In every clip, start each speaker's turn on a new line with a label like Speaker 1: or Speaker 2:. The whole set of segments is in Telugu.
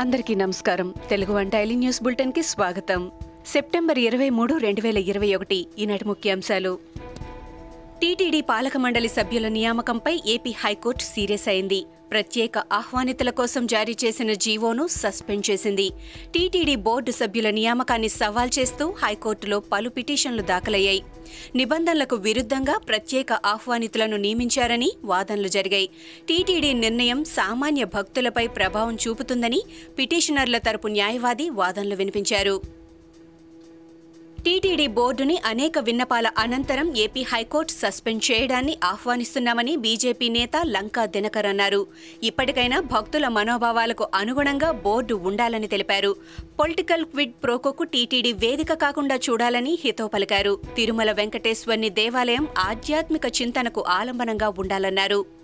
Speaker 1: అందరికీ నమస్కారం. తెలుగు వన్ డైలీ న్యూస్ బులెటిన్కి స్వాగతం. సెప్టెంబర్ ఇరవై మూడు రెండు వేల ఇరవై ఒకటి ఈనాటి ముఖ్యాంశాలు. టీటీడీ పాలక మండలి సభ్యుల నియామకంపై ఏపీ హైకోర్టు సీరియస్ అయింది. ప్రత్యేక ఆహ్వానితుల కోసం జారీ చేసిన జీవోను సస్పెండ్ చేసింది. టీటీడీ బోర్డు సభ్యుల నియామకాన్ని సవాల్ చేస్తూ హైకోర్టులో పలు పిటిషన్లు దాఖలయ్యాయి. నిబంధనలకు విరుద్ధంగా ప్రత్యేక ఆహ్వానితులను నియమించారని వాదనలు జరిగాయి. టీటీడీ నిర్ణయం సామాన్య భక్తులపై ప్రభావం చూపుతుందని పిటిషనర్ల తరపు న్యాయవాది వాదనలు వినిపించారు. టీటీడీ బోర్డుని అనేక విన్నపాల అనంతరం ఏపీ హైకోర్టు సస్పెండ్ చేయడాన్ని ఆహ్వానిస్తున్నామని బీజేపీ నేత లంకా దినకర్ అన్నారు. ఇప్పటికైనా భక్తుల మనోభావాలకు అనుగుణంగా బోర్డు ఉండాలని తెలిపారు. పొలిటికల్ క్విడ్ ప్రోకోకు టీటీడీ వేదిక కాకుండా చూడాలని హితో పలికారు. తిరుమల వెంకటేశ్వర్ని దేవాలయం ఆధ్యాత్మిక చింతనకు ఆలంబనంగా ఉండాలన్నారు.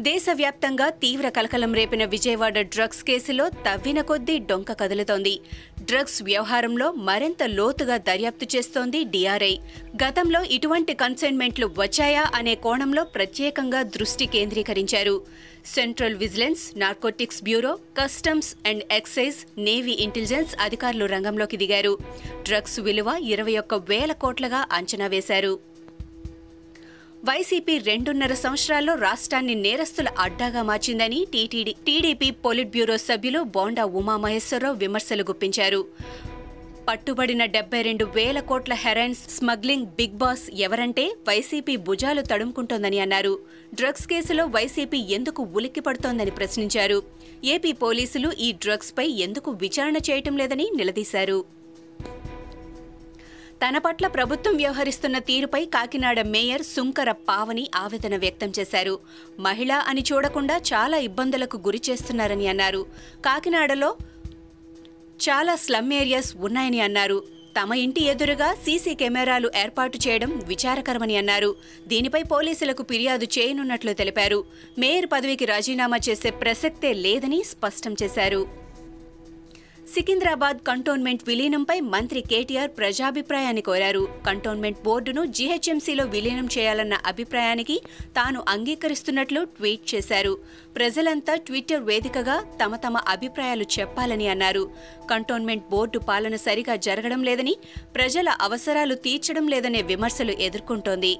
Speaker 1: దేశవ్యాప్తంగా తీవ్ర కలకలం రేపిన విజయవాడ డ్రగ్స్ కేసులో తవ్విన కొద్దీ డొంక కదులుతోంది. డ్రగ్స్ వ్యవహారంలో మరింత లోతుగా దర్యాప్తు చేస్తోంది డిఆర్ఐ. గతంలో ఇటువంటి కన్సైన్మెంట్లు వచ్చాయా అనే కోణంలో ప్రత్యేకంగా దృష్టి కేంద్రీకరించారు. Central vigilance narcotics bureau customs and excise navy intelligence అధికారులు రంగంలోకి దిగారు. డ్రగ్స్ విలువ ఇరవై ఒక్క వేల కోట్లగా అంచనా వేశారు. వైసీపీ రెండున్నర సంవత్సరాల్లో రాష్ట్రాన్ని నేరస్తుల అడ్డాగా మార్చిందని టీటీడీ టీడీపీ పొలిట్ బ్యూరో సభ్యులు బోండా ఉమామహేశ్వరరావు విమర్శలు గుప్పించారు. పట్టుబడిన డెబ్బై రెండు వేల కోట్ల హెరైన్ స్మగ్లింగ్ బిగ్ బాస్ ఎవరంటే వైసీపీ భుజాలు తడుముకుంటోందని అన్నారు. డ్రగ్స్ కేసులో వైసీపీ ఎందుకు ఉలిక్కిపడుతోందని ప్రశ్నించారు. ఏపీ పోలీసులు ఈ డ్రగ్స్పై ఎందుకు విచారణ చేయటం లేదని నిలదీశారు. తన పట్ల ప్రభుత్వం వ్యవహరిస్తున్న తీరుపై కాకినాడ మేయర్ సుంకర పావని ఆవేదన వ్యక్తం చేశారు. మహిళ అని చూడకుండా చాలా ఇబ్బందులకు గురి చేస్తున్నారని అన్నారు. కాకినాడలో చాలా స్లమ్ ఏరియాస్ ఉన్నాయని అన్నారు. తమ ఇంటి ఎదురుగా సీసీ కెమెరాలు ఏర్పాటు చేయడం విచారకరమని అన్నారు. దీనిపై పోలీసులకు ఫిర్యాదు చేయనున్నట్లు తెలిపారు. మేయర్ పదవికి రాజీనామా చేసే ప్రసక్తే లేదని స్పష్టం చేశారు. సికింద్రాబాద్ కంటోన్మెంట్ విలీనంపై మంత్రి కేటీఆర్ ప్రజాభిప్రాయాన్ని కోరారు. కంటోన్మెంట్ బోర్డును జీహెచ్ఎంసీలో విలీనం చేయాలన్న అభిప్రాయానికి తాను అంగీకరిస్తున్నట్లు ట్వీట్ చేశారు. ప్రజలంతా ట్విట్టర్ వేదికగా తమ తమ అభిప్రాయాలు చెప్పాలని అన్నారు. కంటోన్మెంట్ బోర్డు పాలన సరిగా జరగడం లేదని ప్రజల అవసరాలు తీర్చడం లేదనే విమర్శలు ఎదుర్కొంటోంది.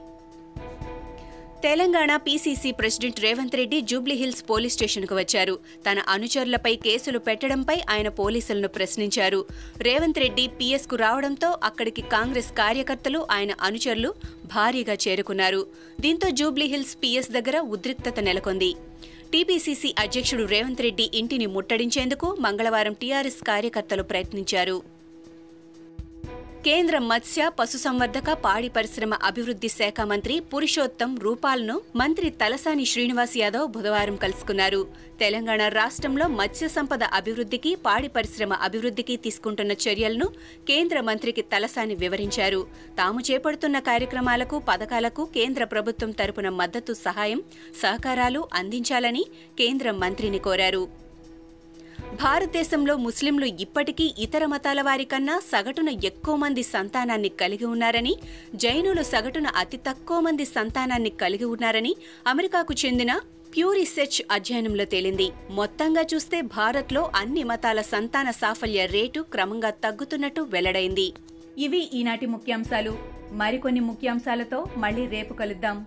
Speaker 1: Telangana PCC president Revanth Reddy Jubilee Hills police స్టేషన్కు వచ్చారు. తన అనుచరులపై కేసులు పెట్టడంపై ఆయన పోలీసులను ప్రశ్నించారు. రేవంత్ రెడ్డి పీఎస్కు రావడంతో అక్కడికి కాంగ్రెస్ కార్యకర్తలు ఆయన అనుచరులు భారీగా చేరుకున్నారు. దీంతో జూబ్లీహిల్స్ పీఎస్ దగ్గర ఉద్రిక్తత నెలకొంది. టీపీసీసీ అధ్యక్షుడు రేవంత్ రెడ్డి ఇంటిని ముట్టడించేందుకు మంగళవారం టీఆర్ఎస్ కార్యకర్తలు ప్రయత్నించారు. కేంద్ర మత్స్య పశుసంవర్ధక పాడి పరిశ్రమ అభివృద్ధి శాఖ మంత్రి పురుషోత్తం రూపాల్ను మంత్రి తలసాని శ్రీనివాస్ యాదవ్ బుధవారం కలుసుకున్నారు. తెలంగాణ రాష్ట్రంలో మత్స్య సంపద అభివృద్ధికి పాడి పరిశ్రమ అభివృద్ధికి తీసుకుంటున్న చర్యలను కేంద్ర మంత్రికి తలసాని వివరించారు. తాము చేపడుతున్న కార్యక్రమాలకు పథకాలకు కేంద్ర ప్రభుత్వం తరపున మద్దతు సహాయం సహకారాలు అందించాలని కేంద్ర మంత్రిని కోరారు. భారతదేశంలో ముస్లింలు ఇప్పటికీ ఇతర మతాల వారికన్నా సగటున ఎక్కువ మంది సంతానాన్ని కలిగి ఉన్నారని జైనులు సగటున అతి తక్కువ మంది సంతానాన్ని కలిగి ఉన్నారని అమెరికాకు చెందిన ప్యూ రీసెర్చ్ అధ్యయనంలో తేలింది. మొత్తంగా చూస్తే భారత్లో అన్ని మతాల సంతాన సాఫల్య రేటు క్రమంగా తగ్గుతున్నట్టు వెల్లడైంది.
Speaker 2: ఇవి ఈనాటి ముఖ్యాంశాలు. మరికొన్ని ముఖ్యాంశాలతో మళ్ళీ రేపు కలుద్దాం.